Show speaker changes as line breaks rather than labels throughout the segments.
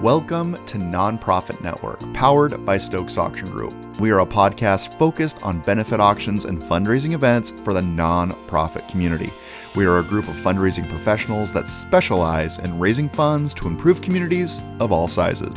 Welcome to Nonprofit Network, powered by Stokes Auction Group. We are a podcast focused on benefit auctions and fundraising events for the nonprofit community. We are a group of fundraising professionals that specialize in raising funds to improve communities of all sizes.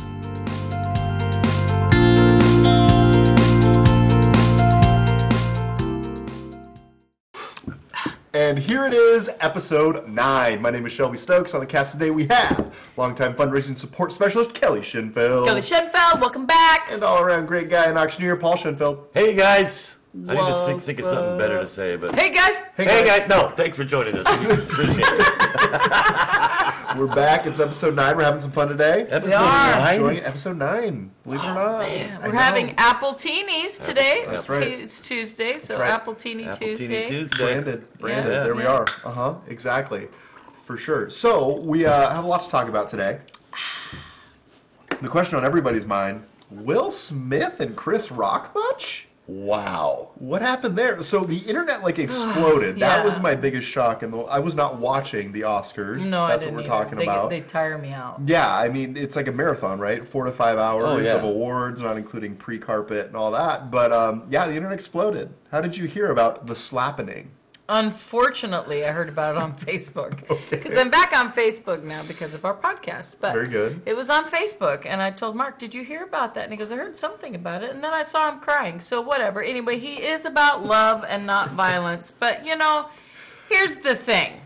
And here it is, episode 9. My name is Shelby Stokes. On the cast today, we have longtime fundraising support specialist Kelly Shinfeld.
Kelly Shenfeld, welcome back.
and all around great guy and auctioneer Paul Shinfeld.
Hey guys! I need to think, think of something better to say, but
Hey guys,
Hey, guys. no, thanks for joining us. We appreciate it.
We're back. It's episode 9. We're having some fun today.
Episode
are.
nine?
Enjoying episode 9. Believe it or not. I
we're
know.
having appletinis today.
That's
it's,
right.
Tu- it's Tuesday, so
right.
appletini
Apple
Tuesday.
Teeny Tuesday.
Branded. Branded.
Yeah.
There we
Yeah.
are. Uh huh. Exactly. For sure. So, we uh, have a lot to talk about today. The question on everybody's mind Will Smith and Chris Rock much?
Wow.
What happened there? So the internet like exploded. That was my biggest shock, and I was not watching the Oscars.
No,
That's
I didn't
what we're
either.
talking
they,
about.
They tire me out.
Yeah, I mean it's like a marathon, right? Four to five hours
Oh, yeah.
of awards, not including pre-carpet and all that. But um, yeah, the internet exploded. How did you hear about the slappening?
Unfortunately, I heard about it on Facebook because I'm back on Facebook now because of our podcast. But
Very good.
It was on Facebook, and I told Mark, "Did you hear about that?" And he goes, "I heard something about it." And then I saw him crying. So whatever. Anyway, he is about love and not violence. But you know, here's the thing.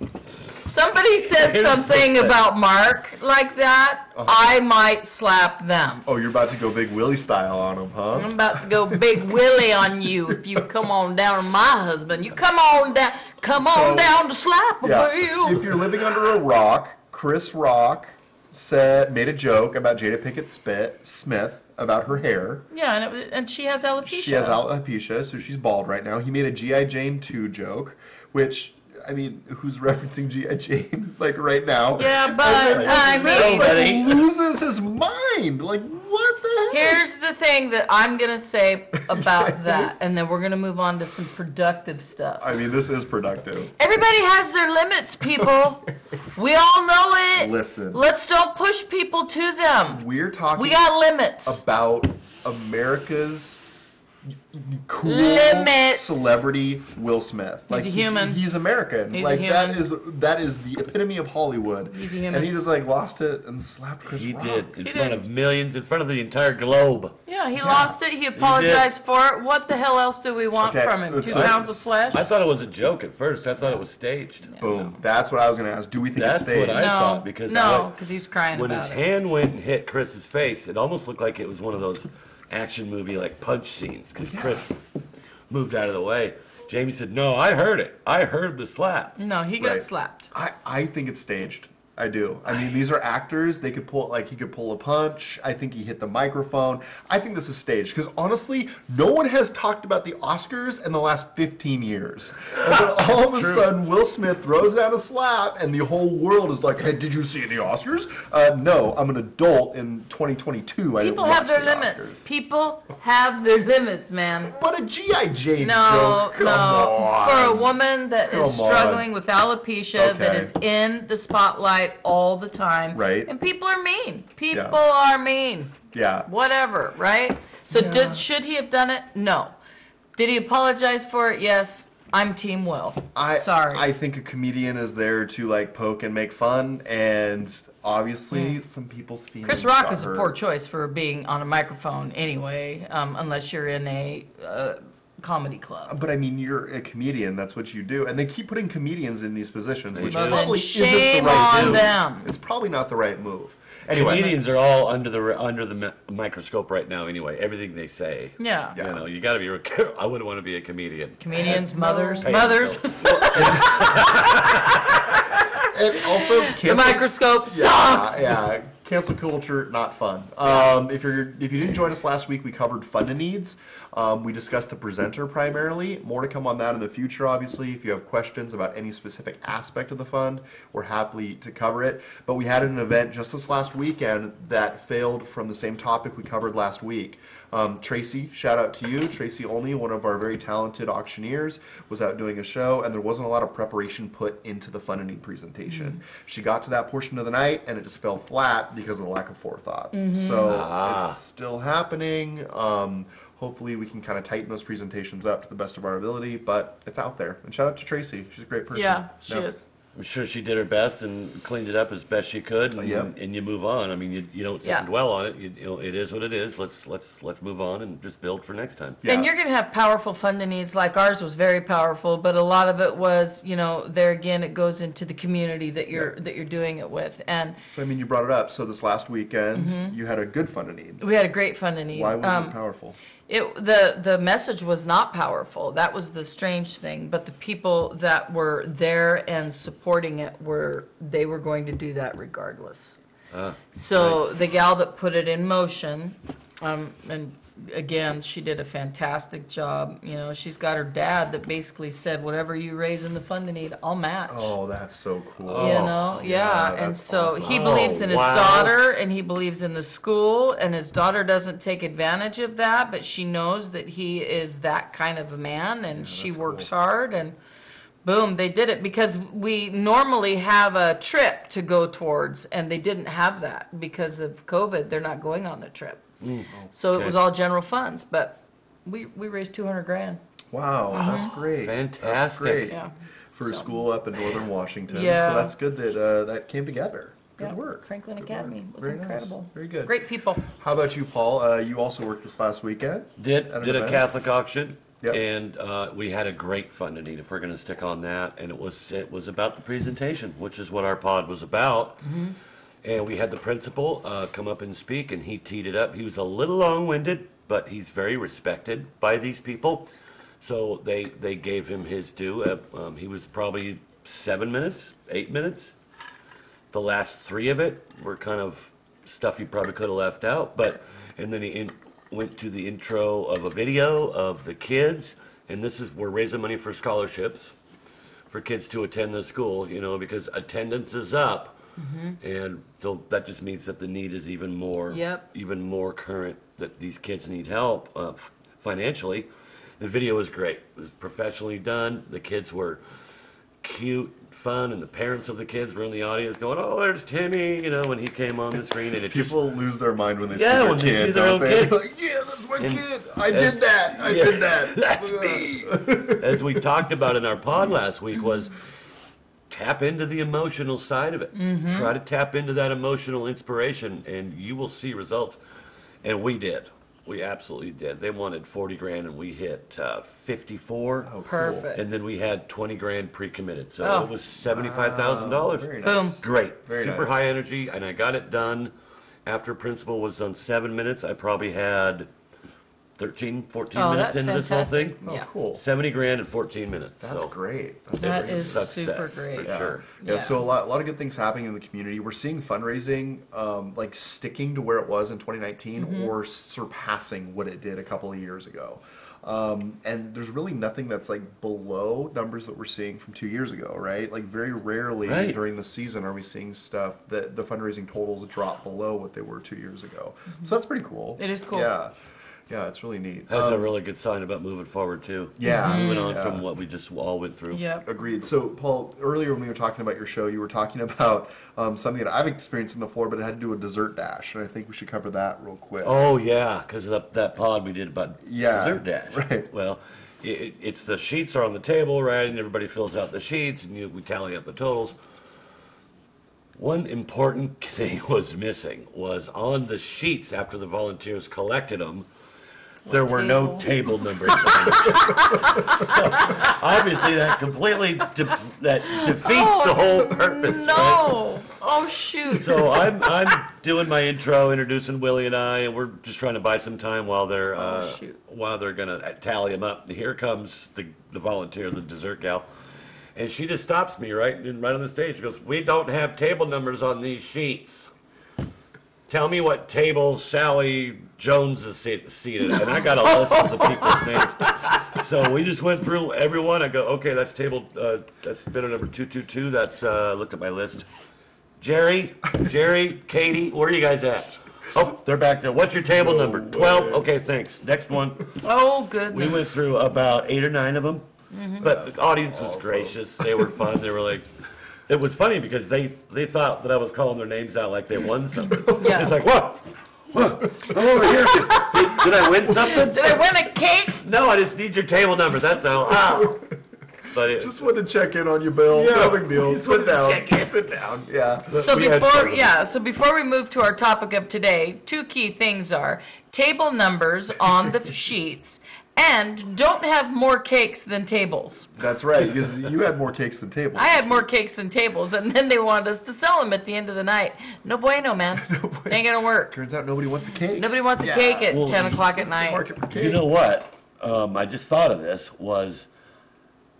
Somebody says something about Mark like that,
Uh-huh.
I might slap them.
Oh, you're about to go Big Willie style on him, huh?
I'm about to go big Willie on you if you come on down to my husband. You come on down, come
So-
on down to slap a
Yeah. If you're living under a rock, Chris Rock said made a joke about Jada Pinkett Spit, Smith about her hair.
Yeah, and, it, and she has alopecia.
She has alopecia, so she's bald right now. He made a GI Jane 2 joke, which I mean, who's referencing GI Jane like right now?
Yeah, but
And then
I
Smith,
mean,
like, loses his mind. Like what the heck?
here's the thing that I'm gonna say about that, and then we're gonna move on to some productive stuff.
I mean, this is productive.
Everybody has their limits, people. we all know it.
Listen.
Let's don't push people to them.
We're talking
We got limits.
about America's cool
Limits.
celebrity Will Smith. Like
a
he-
human.
he's American.
He's
like that
human.
is that is the epitome of Hollywood.
He's a human.
And he just like lost it and slapped Chris
He
Rock.
did in
He
front
did.
of millions, in front of the entire globe.
Yeah, he lost it. He apologized for it. What the hell else do we want
Okay,
from him?
let's-
Two pounds of flesh?
I thought it was a joke at first. I thought it was staged.
Boom. That's what I was gonna ask. Do we think
That's
it's staged?
what I
no,
thought because
no,
when-
because he was crying
When
about
his
it.
hand went and hit Chris's face, it almost looked like it was one of those action movie like punch scenes because Chris moved out of the way. Jamie said, "No, I heard it. I heard the slap."
no, he got
Right.
slapped.
I, I think it's staged. I do. I mean, these are actors. They could pull, like, he could pull a punch. I think he hit the microphone. I think this is staged because honestly, no one has talked about the Oscars in the last 15 years. And then all of a sudden, Will Smith throws down a slap, and the whole world is like, "Hey, did you see the Oscars?" Uh, no, I'm an adult in 2022. I didn't
People have
watch
their
the
limits.
Oscars.
People have their limits, man.
But a GI Jane
No,
joke. Come
no.
on.
For a woman that is
Come on.
struggling with alopecia, that
Okay.
is in the spotlight all the time,
Right.
And people are mean. People
Yeah.
are mean.
Yeah.
Whatever, right? So
Yeah.
did should he have done it? No. Did he apologize for it? Yes. I'm Team Will.
I,
Sorry.
I think a comedian is there to like poke and make fun, and obviously some people's feelings.
Chris Rock
got
is a poor choice for being on a microphone anyway, um, unless you're in a uh, comedy club.
But I mean, you're a comedian. That's what you do, and they keep putting comedians in these positions, which
Well,
then
probably isn't the right
on
move.
them.
It's probably not the right move. Anyway,
Comedians are all under the under the mi- microscope right now. Anyway, everything they say.
Yeah.
Yeah.
You know, you got to be. careful. I wouldn't want to be a comedian.
Comedians, mothers,
Hey,
mothers.
and also
the
cancel,
microscope
Yeah,
sucks.
yeah. Cancel culture, not fun. Um, if you're if you didn't join us last week, we covered fund needs. Um, we discussed the presenter primarily. More to come on that in the future. Obviously, if you have questions about any specific aspect of the fund, we're happy to cover it. But we had an event just this last weekend that failed from the same topic we covered last week. Um, Tracy, shout out to you. Tracy Olney, one of our very talented auctioneers, was out doing a show, and there wasn't a lot of preparation put into the funding presentation. She got to that portion of the night, and it just fell flat because of the lack of forethought. So
Ah.
it's still happening. Um, hopefully, we can kind of tighten those presentations up to the best of our ability, but it's out there. And shout out to Tracy. She's a great person.
Yeah, she
No.
is.
I'm sure she did her best and cleaned it up as best she could, and,
Yep.
and you move on. I mean, you, you don't
Yeah.
dwell on it. You, you know, it is what it is. Let's let's let's move on and just build for next time.
Yeah.
And you're going to have powerful funding needs, like ours was very powerful, but a lot of it was, you know, there again, it goes into the community that you're that you're doing it with, and
So I mean, you brought it up. So this last weekend, you had a good fund need.
we had a great funding need.
Why was
Um,
it powerful?
It the the message was not powerful. That was the strange thing. But the people that were there and supporting it were they were going to do that regardless.
Ah,
So the gal that put it in motion, um, and again, she did a fantastic job. You know, she's got her dad that basically said, "Whatever you raise in the fund a need, I'll match."
Oh, that's so cool.
you know, oh, yeah, and so
awesome.
he believes in his
Oh, wow.
daughter, and he believes in the school, and his daughter doesn't take advantage of that, but she knows that he is that kind of a man, and she works
cool.
hard, and boom, they did it because we normally have a trip to go towards, and they didn't have that because of COVID. They're not going on the trip, so it
okay.
was all general funds, but we we raised two hundred grand.
Wow, that's great. That's
Fantastic.
great
Yeah.
for a school up in northern Washington.
Yeah.
So that's good that uh, that came together. Good
Yeah,
work.
Franklin
Good
Academy
work.
was
Very nice.
incredible.
Very good.
Great people.
How about you, Paul? Uh, you also worked this last weekend.
Did
At an
did a
event?
Catholic auction,
Yep.
and uh, we had a great fun to if we're going to stick on that. And it was it was about the presentation, which is what our pod was about. And we had the principal uh, come up and speak, and he teed it up. He was a little long-winded, but he's very respected by these people. So they they gave him his due. Uh, um, he was probably seven minutes, eight minutes. The last three of it were kind of stuff he probably could have left out. But and then he in, went to the intro of a video of the kids, and this is we're raising money for scholarships for kids to attend the school. You know, because attendance is up, and so that just means that the need is even more,
Yep.
even more current. That these kids need help uh, f- financially. The video was great. It was professionally done. The kids were cute, fun, and the parents of the kids were in the audience going, "Oh, there's Timmy," you know, when he came on the screen, and it just
People lose their mind when they
Yeah,
see
when
their
they
kid,
see their
don't
own
they?
kid.
like, yeah, that's my
And
kid. I
that's-
did that. I
yeah,
did that.
that's me. as we talked about in our pod last week was tap into the emotional side of it try to tap into that emotional inspiration and you will see results and we did we absolutely did they wanted 40 grand and we hit uh, 54
Oh, cool.
Perfect.
and then we had 20 grand pre-committed so
Oh.
it was $75000
Very
Boom.
nice.
great
Very
super
nice.
high energy and i got it done after principal was done seven minutes i probably had 13 14
Oh,
minutes
that's
into this whole thing
fantastic.
Oh,
Yeah.
cool.
70 grand in 14 minutes.
That's
so
great. That's
That
great.
is
success,
super
for
great.
Yeah.
sure.
yeah.
Yeah.
So a lot, a lot of good things happening in the community. We're seeing fundraising um, like sticking to where it was in 2019
Mm-hmm.
or surpassing what it did a couple of years ago. Um, and there's really nothing that's like below numbers that we're seeing from two years ago, right? Like very rarely
Right.
during the season are we seeing stuff that the fundraising totals drop below what they were two years ago. So that's pretty cool.
It is cool.
Yeah, yeah, it's really neat.
That's a
Um,
really good sign about moving forward too.
Yeah.
moving on
Yeah.
from what we just all went through.
Yeah,
Agreed. So, Paul, earlier when we were talking about your show, you were talking about um, something that I've experienced on the floor, but it had to do with dessert dash, and I think we should cover that real quick.
Oh yeah, because that, that pod we did about
Yeah,
dessert dash.
right.
Well, it, it's the sheets are on the table, right, and everybody fills out the sheets, and you, we tally up the totals. One important thing was missing was on the sheets after the volunteers collected them. There were no table numbers. so obviously, that completely de- that defeats the whole purpose. right?
No. Oh shoot.
So I'm I'm doing my intro, introducing Willie and I, and we're just trying to buy some time while they're uh,
Oh, shoot.
while they're gonna tally them up. Here comes the the volunteer, the dessert gal, and she just stops me right right on the stage. She goes, "We don't have table numbers on these sheets. Tell me what table Sally Jones is seated at. And I got a list of the people's names. So we just went through everyone. I go, "Okay, that's table. Uh, that's bidder number two two two. That's uh, looked at my list." Jerry, Jerry, Katie, where are you guys at? Oh, they're back there. What's your table
No
number? 12?
way.
Okay, thanks. Next one.
Oh, goodness.
We went through about eight or nine of them, but the audience was gracious. They were fun. They were like, it was funny because they, they thought that I was calling their names out like they won something.
Yeah.
It's like, what? What? I'm over here. Did, did I win something?
Did I win a cake?
No, I just need your table number. That's all. Ah. But it,
Just wanted to check in on you, Bill.
Yeah.
No big deal.
Just
Sit down.
check in.
Sit down. Yeah.
So
We
before, yeah, so before we move to our topic of today, two key things are table numbers on the sheets and don't have more cakes than tables.
That's right, because you had more cakes than tables.
I had more cakes than tables, and then they wanted us to sell them at the end of the night. No bueno, man. Ain't gonna work.
Turns out nobody wants a cake.
Nobody wants a cake at
Well,
10 o'clock at night.
Market for cakes.
You know what? Um, I just thought of this was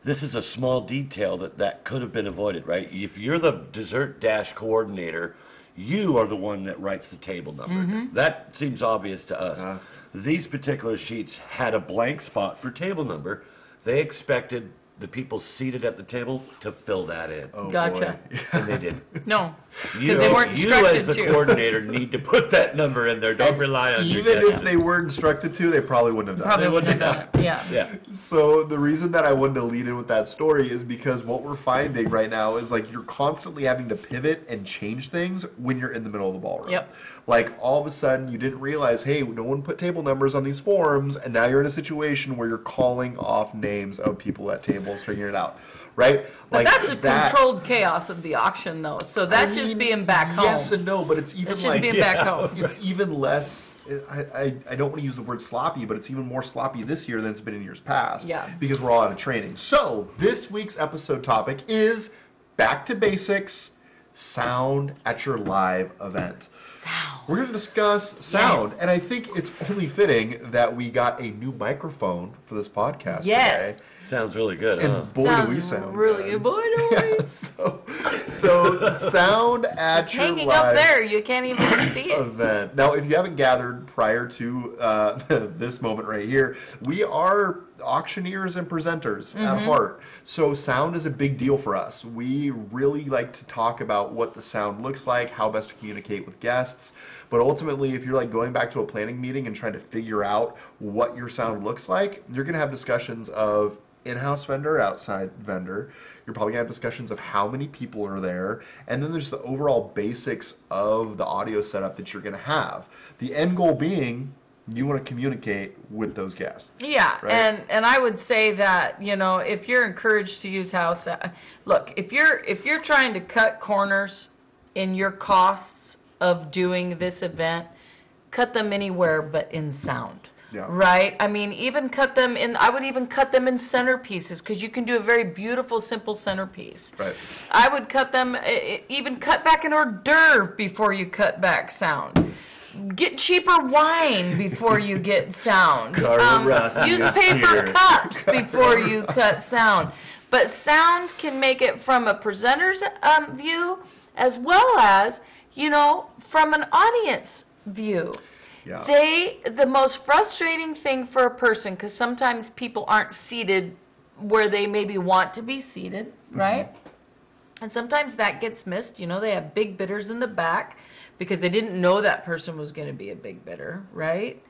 this is a small detail that that could have been avoided, right? If you're the dessert dash coordinator, you are the one that writes the table number.
Mm-hmm.
That seems obvious to us.
Uh.
These particular sheets had a blank spot for table number. They expected the people seated at the table to fill that in,
Oh,
Gotcha.
boy.
and they didn't.
No,
You,
because they weren't
you
instructed
as the
to.
coordinator need to put that number in there. Don't rely on your
Even if
guesses.
they were instructed to, they probably wouldn't have done
Probably
it.
wouldn't have done it. Yeah.
Yeah.
So the reason that I wanted to lead in with that story is because what we're finding right now is like you're constantly having to pivot and change things when you're in the middle of the ballroom.
Yep.
Like all of a sudden you didn't realize, hey, no one put table numbers on these forms, and now you're in a situation where you're calling off names of people at tables, figuring it out, right?
But
like
that's the
that-
controlled chaos of the auction, though. So that's
I
just being back home.
Yes and no, but it's even
it's just
like
being back home.
it's even less. I, I, I don't want to use the word sloppy, but it's even more sloppy this year than it's been in years past.
Yeah.
Because we're all out of training. So this week's episode topic is back to basics. Sound at your live event.
Sound.
We're going to discuss sound,
Yes.
and I think it's only fitting that we got a new microphone for this podcast
Yes.
today.
Sounds really good.
And
huh?
boy,
Sounds
do we sound
really
good.
good. Boy, do we.
Yeah, so, so sound at
It's
your
hanging
live
up there. You can't even see it.
event. Now, if you haven't gathered prior to uh, this moment right here, we are auctioneers and presenters
Mm-hmm.
at heart. So sound is a big deal for us. We really like to talk about what the sound looks like, how best to communicate with guests. But ultimately, if you're like going back to a planning meeting and trying to figure out what your sound looks like, you're going to have discussions of in-house vendor, outside vendor. You're probably gonna have discussions of how many people are there, and then there's the overall basics of the audio setup that you're gonna have. The end goal being you want to communicate with those guests.
Yeah,
right?
and and I would say that you know if you're encouraged to use house, uh, look if you're if you're trying to cut corners in your costs of doing this event, cut them anywhere but in sound.
Yeah.
Right? I mean, even cut them in, I would even cut them in centerpieces because you can do a very beautiful, simple centerpiece.
Right.
I would cut them, even cut back an hors d'oeuvre before you cut back sound. Get cheaper wine before you get sound.
Rossi
use paper
here.
cups before you cut sound. But sound can make it from a presenter's um, view as well as, you know, from an audience view.
Yeah.
They, the most frustrating thing for a person, because sometimes people aren't seated where they maybe want to be seated, mm-hmm. right? And sometimes that gets missed. You know, they have big bidders in the back because they didn't know that person was going to be a big bidder, right?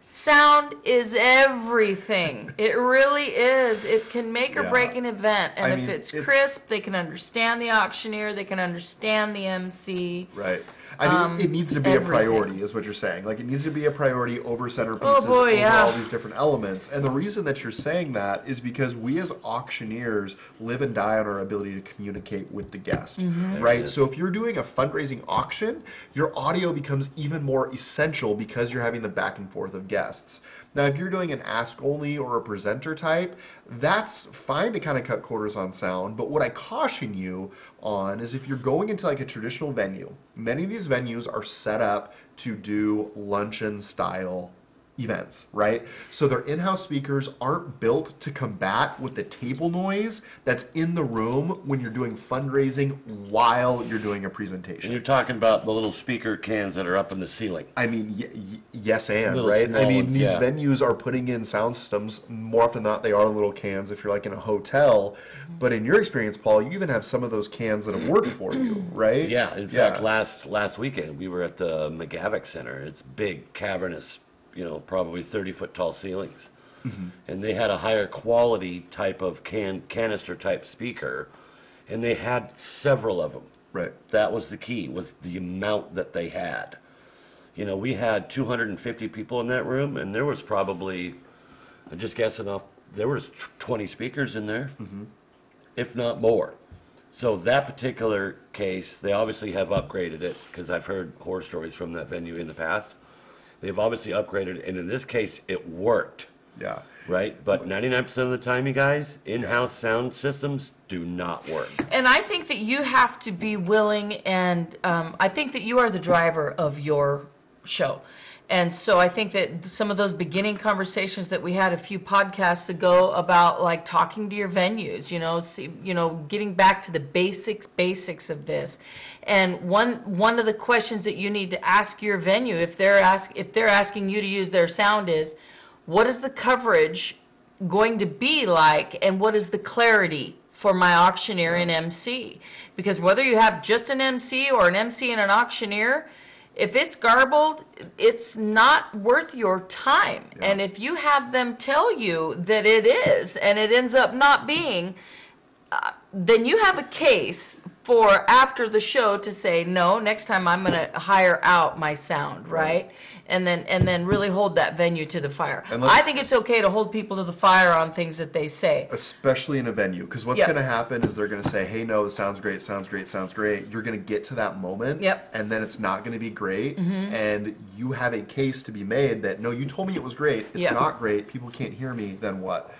Sound is everything. It really is. It can make or
Yeah.
break an event. And
I
if
mean,
it's,
it's-
crisp, they can understand the auctioneer, they can understand the MC.
Right. I mean,
Um,
it- needs to be
everything.
a priority, is what you're saying. Like, it needs to be a priority over centerpieces,
Oh, boy,
over
yeah.
all these different elements. And the reason that you're saying that is because we as auctioneers live and die on our ability to communicate with the guest,
Mm-hmm.
right? So if you're doing a fundraising auction, your audio becomes even more essential because you're having the back and forth of guests. Now, if you're doing an ask only or a presenter type, that's fine to kind of cut corners on sound. But what I caution you on is if you're going into like a traditional venue, many of these venues are set up to do luncheon style events, right? So their in-house speakers aren't built to combat with the table noise that's in the room when you're doing fundraising while you're doing a
And
presentation.
you're talking about the little speaker cans that are up in the ceiling.
I mean, y- y- yes, and
Little
right. I mean,
ones,
these
yeah.
venues are putting in sound systems more often than not. They are little cans. If you're like in a hotel, but in your experience, Paul, you even have some of those cans that have worked for you, right?
Yeah, in fact, last last weekend we were at the McGavick Center. It's big, cavernous, you know, probably thirty foot tall ceilings, mm-hmm. and they had a higher quality type of can canister type speaker, and they had several of them.
right.
That was the key was the amount that they had. You know, we had 250 people in that room, and there was probably, I'm just guessing off, there was 20 speakers in there, mm-hmm. if not more. So that particular case, they obviously have upgraded it because I've heard horror stories from that venue in the past. They've obviously upgraded, and in this case, it worked,
Yeah.
right? But 99% of the time, you guys, in-house sound systems do not work.
And I think that you have to be willing, and um, I think that you are the driver of your show. And so I think that some of those beginning conversations that we had a few podcasts ago about like talking to your venues, you know, see, you know, getting back to the basics, basics of this. And one one of the questions that you need to ask your venue if they're ask if they're asking you to use their sound is, what is the coverage going to be like and what is the clarity for my auctioneer and MC? Because whether you have just an MC or an MC and an auctioneer, if it's garbled, it's not worth your time. And if you have them tell you that it is and it ends up not being, uh, then you have a case for after the show to say no next time i'm going to hire out my sound right. and then and then really hold that venue to the fire. I think it's okay to hold people to the fire on things that they say.
Especially in a venue because what's
Yep.
going to happen is they're going to say hey no this sounds great sounds great sounds great. You're going to get to that moment
Yep. Mm-hmm.
and then it's not going to be great. And you have a case to be made that no you told me it was great. It's
Yep.
not great. People can't hear me. Then what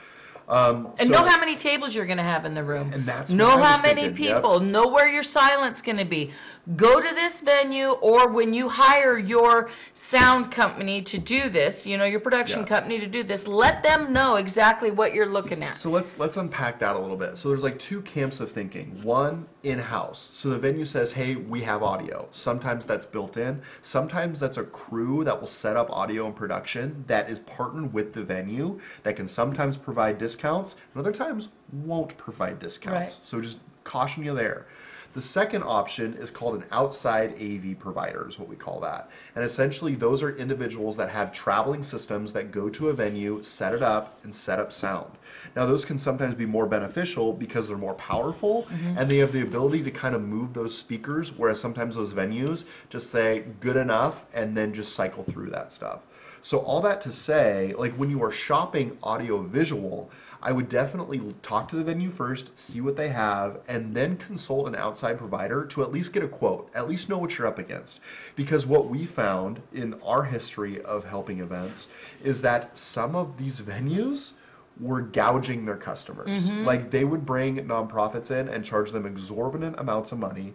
um,
and
so-
know how many tables you're going to have in the room.
And that's
know how many
thinking, yep.
people. Know where your silence going to be. Go to this venue, or when you hire your sound company to do this, you know your production
Yeah.
company to do this. Let them know exactly what you're looking at.
So let's let's unpack that a little bit. So there's like two camps of thinking. One in-house. So the venue says, "Hey, we have audio." Sometimes that's built in. Sometimes that's a crew that will set up audio and production that is partnered with the venue that can sometimes provide discounts and other times won't provide discounts.
Right.
So just caution you there. The second option is called an outside AV provider, is what we call that. And essentially, those are individuals that have traveling systems that go to a venue, set it up, and set up sound. Now, those can sometimes be more beneficial because they're more powerful mm-hmm. and they have the ability to kind of move those speakers, whereas sometimes those venues just say good enough and then just cycle through that stuff. So, all that to say, like when you are shopping audio visual, I would definitely talk to the venue first, see what they have, and then consult an outside provider to at least get a quote, at least know what you're up against. Because what we found in our history of helping events is that some of these venues were gouging their customers. Mm-hmm. Like they would bring nonprofits in and charge them exorbitant amounts of money.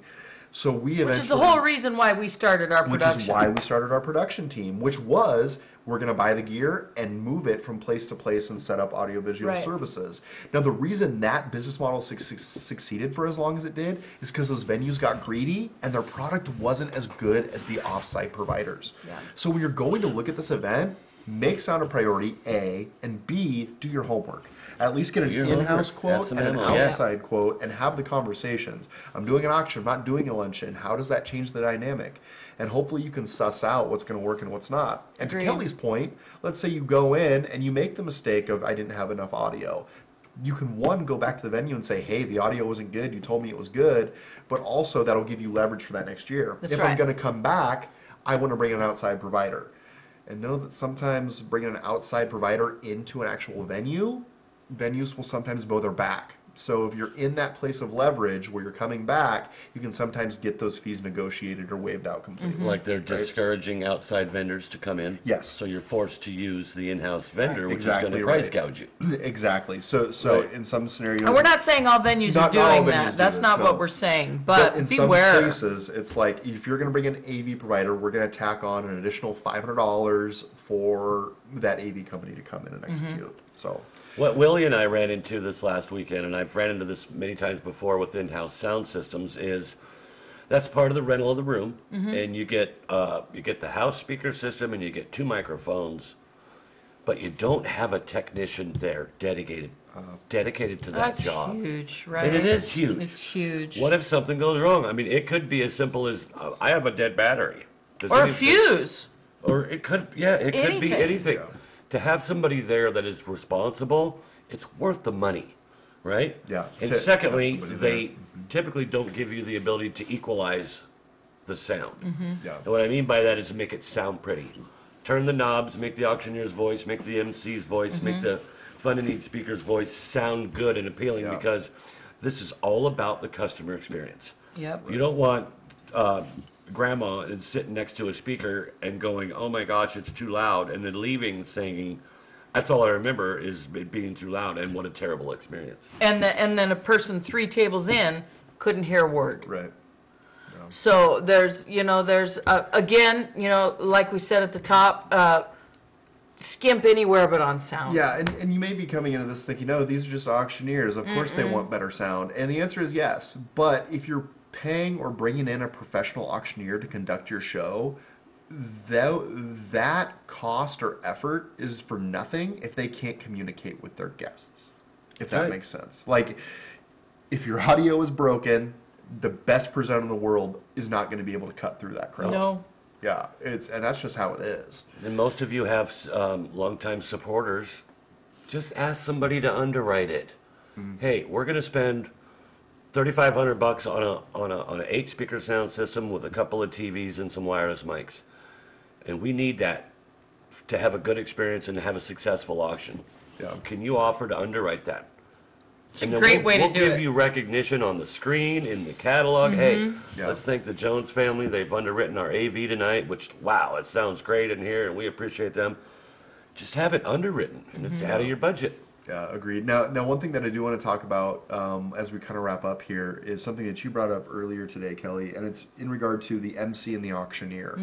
So we eventually
Which is the whole reason why we started our
which
production.
is why we started our production team, which was we're going to buy the gear and move it from place to place and set up audiovisual
Right.
services. Now, the reason that business model suc suc- succeeded for as long as it did is because those venues got greedy and their product wasn't as good as the offsite providers.
Yeah.
So when you're going to look at this event, make sound a priority, A, and B, do your homework. At least get an
Do your
in-house quote and an
ammo, yeah.
outside quote and have the conversations. I'm doing an auction, I'm not doing a luncheon. How does that change the dynamic? And hopefully you can suss out what's going to work and what's not. And
Agreed.
to Kelly's point, let's say you go in and you make the mistake of I didn't have enough audio. You can one go back to the venue and say, "Hey, the audio wasn't good. You told me it was good," but also that'll give you leverage for that next year.
That's
if I'm going to come back, I want to bring an outside provider. And know that sometimes bringing an outside provider into an actual venue, venues will sometimes bow their back So if you're in that place of leverage where you're coming back, you can sometimes get those fees negotiated or waived out completely. Mm-hmm.
Like they're discouraging outside vendors to come in.
Yes.
So you're forced to use the in-house vendor, which
Exactly
is going to price
right.
gouge you.
exactly. So so
Right.
in some scenarios,
And we're not saying all venues
Not-
are doing
venues
that.
do
That's
this,
not
no.
what we're saying.
But
But,
in
beware.
some cases, it's like if you're going to bring an AV provider, we're going to tack on an additional five hundred dollars for that AV company to come in and mm-hmm. execute. So
What Willie and I ran into this last weekend, and I've ran into this many times before with in-house sound systems, is that's part of the rental of the room, and you get uh, you get the house speaker system, and you get two microphones, but you don't have a technician there dedicated dedicated to that job.
That's
job.
huge, right?
And it is huge.
It's huge.
What if something goes wrong? I mean, it could be as simple as uh, I have a dead battery. Does
or a fuse.
or it could, yeah, it could be
Anything.
anything. To have somebody there that is responsible, it's worth the money, right?
Yeah,
And
to- to
secondly,
have somebody
they typically don't give you the ability to equalize the sound.
Mm-hmm.
yeah,
And what I mean by that is make it sound pretty. Turn the knobs, make the auctioneer's voice, make the MC's voice, make
Mm-hmm.
the fund a need speaker's voice sound good and appealing
Yeah.
because this is all about the customer experience.
Yep.
You don't want uh, grandma and sitting next to a speaker and going, "Oh my gosh, it's too loud," and then leaving saying, "That's all I remember is it being too loud," and what a terrible experience.
And the, and then a person three tables in couldn't hear a word.
right.
So there's, you know, there's, uh, again, you know, like we said at the top, uh, skimp anywhere but on sound.
Yeah, and, and you may be coming into this thinking, no, these are just auctioneers. Of course they want better sound. And the answer is yes. But if you're paying or bringing in a professional auctioneer to conduct your show, that, that cost or effort is for nothing if they can't communicate with their guests. If that
Right.
makes sense. Like, if your audio is broken, the best presenter in the world is not going to be able to cut through that crowd.
No,
Yeah, it's and that's just how it is.
And most of you have um, longtime supporters. Just ask somebody to underwrite it. Hey, we're going to spend thirty-five hundred bucks on a on a on an eight-speaker sound system with a couple of TVs and some wireless mics, and we need that to have a good experience and to have a successful auction.
Yeah.
Can you offer to underwrite that?
it's a
And then
great
we'll,
way
we'll
to do
give
it. Mm-hmm.
you recognition on the screen in the catalog. Hey,
Yeah.
let's thank the Jones family. They've underwritten our AV tonight, which wow, it sounds great in here, and we appreciate them. Just have it underwritten, and
Mm-hmm.
it's out of your budget.
Yeah, agreed. Now, now, one thing that I do want to talk about um, as we kind of wrap up here is something that you brought up earlier today, Kelly, and it's in regard to the MC and the auctioneer,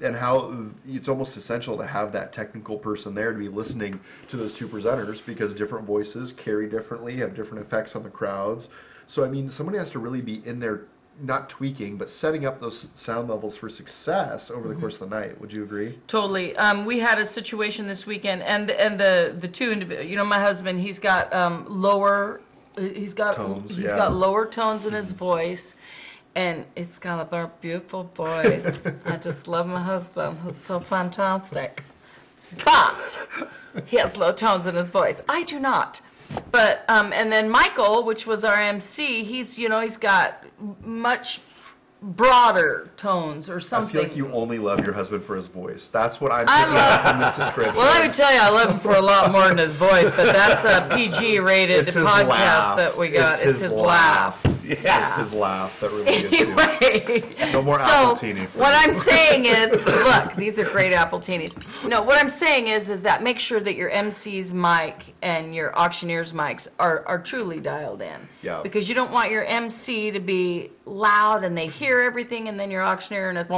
and how it's almost essential to have that technical person there to be listening to those two presenters because different voices carry differently, have different effects on the crowds. So, I mean, somebody has to really be in there, not tweaking, but setting up those sound levels for success over the course of the night. Would you agree?
Totally. Um, we had a situation this weekend, and and the the two individuals. You know, my husband, he's got um, lower. He's got
Tones,
he's
yeah.
got lower tones in his voice, and it's got a very beautiful voice. I just love my husband. He's so fantastic. But he has low tones in his voice. I do not. But um, and then Michael, which was our MC, he's you know he's got much broader tones or something.
I feel like you only love your husband for his voice. That's what I'm
I
picking
love-
up from this description.
Well, let me tell you, I love him for a lot more than his voice, but that's a PG-rated podcast
laugh.
that we got.
It's
It's,
his
his,
laugh.
laugh.
It's his laugh that really gets you.
Anyway,
No more
so
Appletini for
what
me.
I'm saying is, look, these are great apple Appletinis. No, what I'm saying is, is that make sure that your MC's mic and your auctioneer's mics are, are truly dialed in.
Yeah.
Because you don't want your MC to be loud and they hear everything, and then your auctioneer and it's.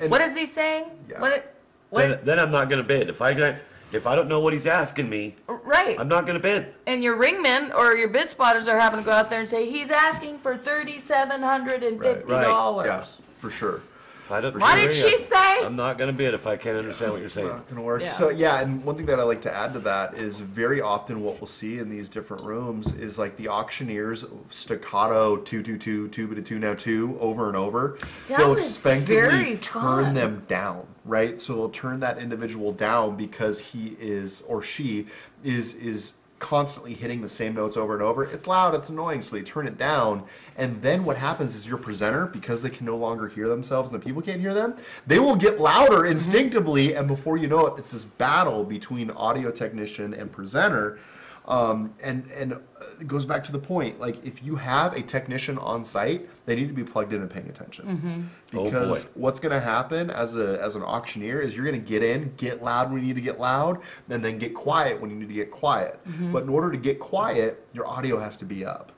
And-
What is he saying?
Yeah.
What? It, what?
Then, then I'm not going to bid. If I got, if I don't know what he's asking me,
right.
I'm not going to bid.
and your ringmen or your bid spotters are having to go out there and say he's asking for thirty-seven hundred and fifty
Yeah,
Yes,
for sure.
If I don't
What
hear
did
you,
she say?
I'm not going to bid if I can't understand what you're saying.
Not gonna work.
Yeah.
So yeah, and one thing that I like to add to that is very often what we'll see in these different rooms is like the auctioneers staccato two two two two to two now two over and over.
That
they'll
was
expectedly
very
turn them down, right? So they'll turn that individual down because he is or she is is constantly hitting the same notes over and over. It's loud, it's annoying, so they turn it down. And then what happens is your presenter, because they can no longer hear themselves and the people can't hear them, they will get louder mm-hmm. instinctively, and before you know it, it's this battle between audio technician and presenter. Um, and and uh, it goes back to the point. Like if you have a technician on site, they need to be plugged in and paying attention.
Oh,
Because
boy.
what's going to happen as a as an auctioneer is you're going to get in, get loud when you need to get loud, and then get quiet when you need to get quiet. But in order to get quiet, your audio has to be up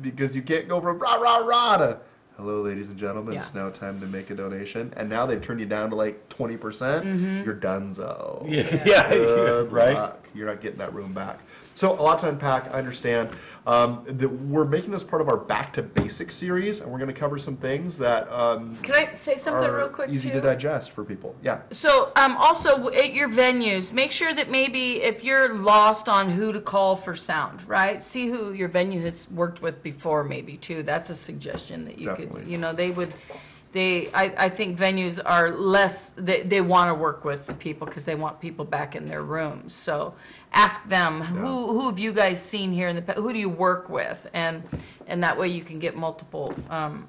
because you can't go from rah rah rah to hello, ladies and gentlemen. It's now time to make a donation, and now they've turned you down to like twenty percent. You're donezo.
Yeah, yeah,
Good
right.
luck. You're not getting that room back. So a lot to unpack. I understand. Um, that we're making this part of our back to basics series, and we're going to cover some things that um,
Can I say something
are
real quick
easy
too?
to digest for people. Yeah.
So, um, also at your venues, make sure that maybe if you're lost on who to call for sound, right? See who your venue has worked with before, maybe too. That's a suggestion that you
Definitely.
could, you know, they would. They, I, I think venues are less. They, they want to work with the people because they want people back in their rooms. So, ask them who who have you guys seen here in the pa- who do you work with, and and that way you can get multiple um,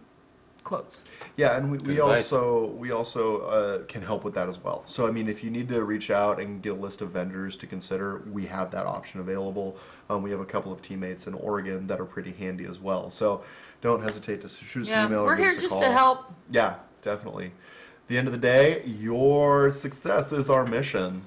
quotes.
Yeah, and we, we
Good advice.
also we also uh, can help with that as well. So I mean, if you need to reach out and get a list of vendors to consider, we have that option available. Um, we have a couple of teammates in Oregon that are pretty handy as well. So don't hesitate to shoot us
Yeah,
an email. or
we're
give
here
us a
just
call.
to help.
Yeah, definitely. At the end of the day, your success is our mission.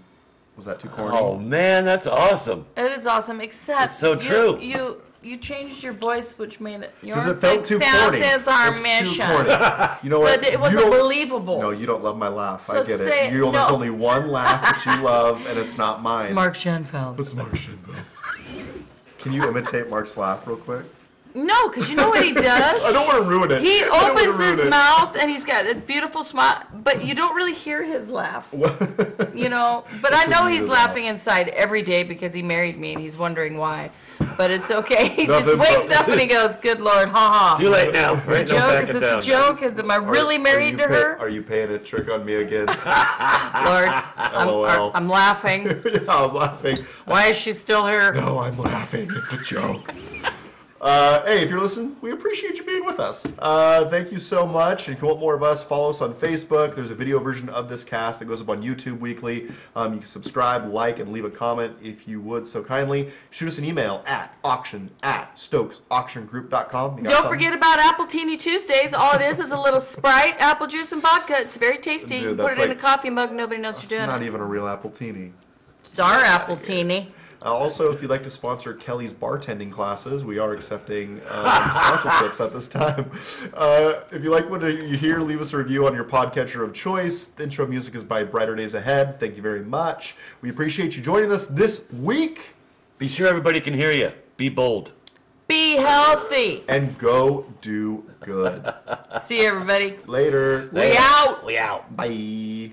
Was that too corny?
Oh man, that's awesome.
It is awesome, except
It's so
you,
true.
You you changed your voice, which made it your
Because it felt too
success
corny.
is our
It's too
mission.
corny. You know
So
what?
it, it wasn't believable.
No, you don't love my laugh. I get
say-
it. You,
no.
There's only one laugh that you love, and it's not mine.
it's Mark Schenfeld.
It's Mark Shinville. Can you imitate Mark's laugh real quick?
No, because you know what he does.
I don't want to ruin it.
He
I
opens his
it.
mouth and he's got a beautiful smile, but you don't really hear his laugh. You know, but I know he's
weird
laughing inside every day because he married me and he's wondering why. But it's okay. He just wakes up and he goes, "Good Lord, ha ha."
Too late now.
Is
Right
this a joke? Is
it
this
down.
a joke? Is am I really
are
married
you
to
pay-
her?
Are you paying a trick on me again?
Lord, I'm,
LOL.
I'm laughing.
yeah, I'm laughing.
Why is she still here?
No, I'm laughing. It's a joke. Uh, hey, if you're listening, we appreciate you being with us. Uh, thank you so much. And if you want more of us, follow us on Facebook. There's a video version of this cast that goes up on YouTube weekly. Um, you can subscribe, like, and leave a comment if you would so kindly. Shoot us an email at auction at stokesauctiongroup.com.
Don't
something?
forget about Appletini Tuesdays. All it is is a little Sprite, apple juice, and vodka. It's very tasty.
Dude,
you put it in a coffee mug. Nobody knows you're doing it.
It's not even a real appletini.
It's our Appletini.
Uh, also, if you'd like to sponsor Kelly's bartending classes, we are accepting um, sponsorships at this time. Uh, if you like what you hear, leave us a review on your podcatcher of choice. The intro music is by Brighter Days Ahead. Thank you very much. We appreciate you joining us this week.
Be sure everybody can hear you. Be bold.
Be healthy.
And go do good.
See you, everybody.
Later.
We out.
We out.
Bye.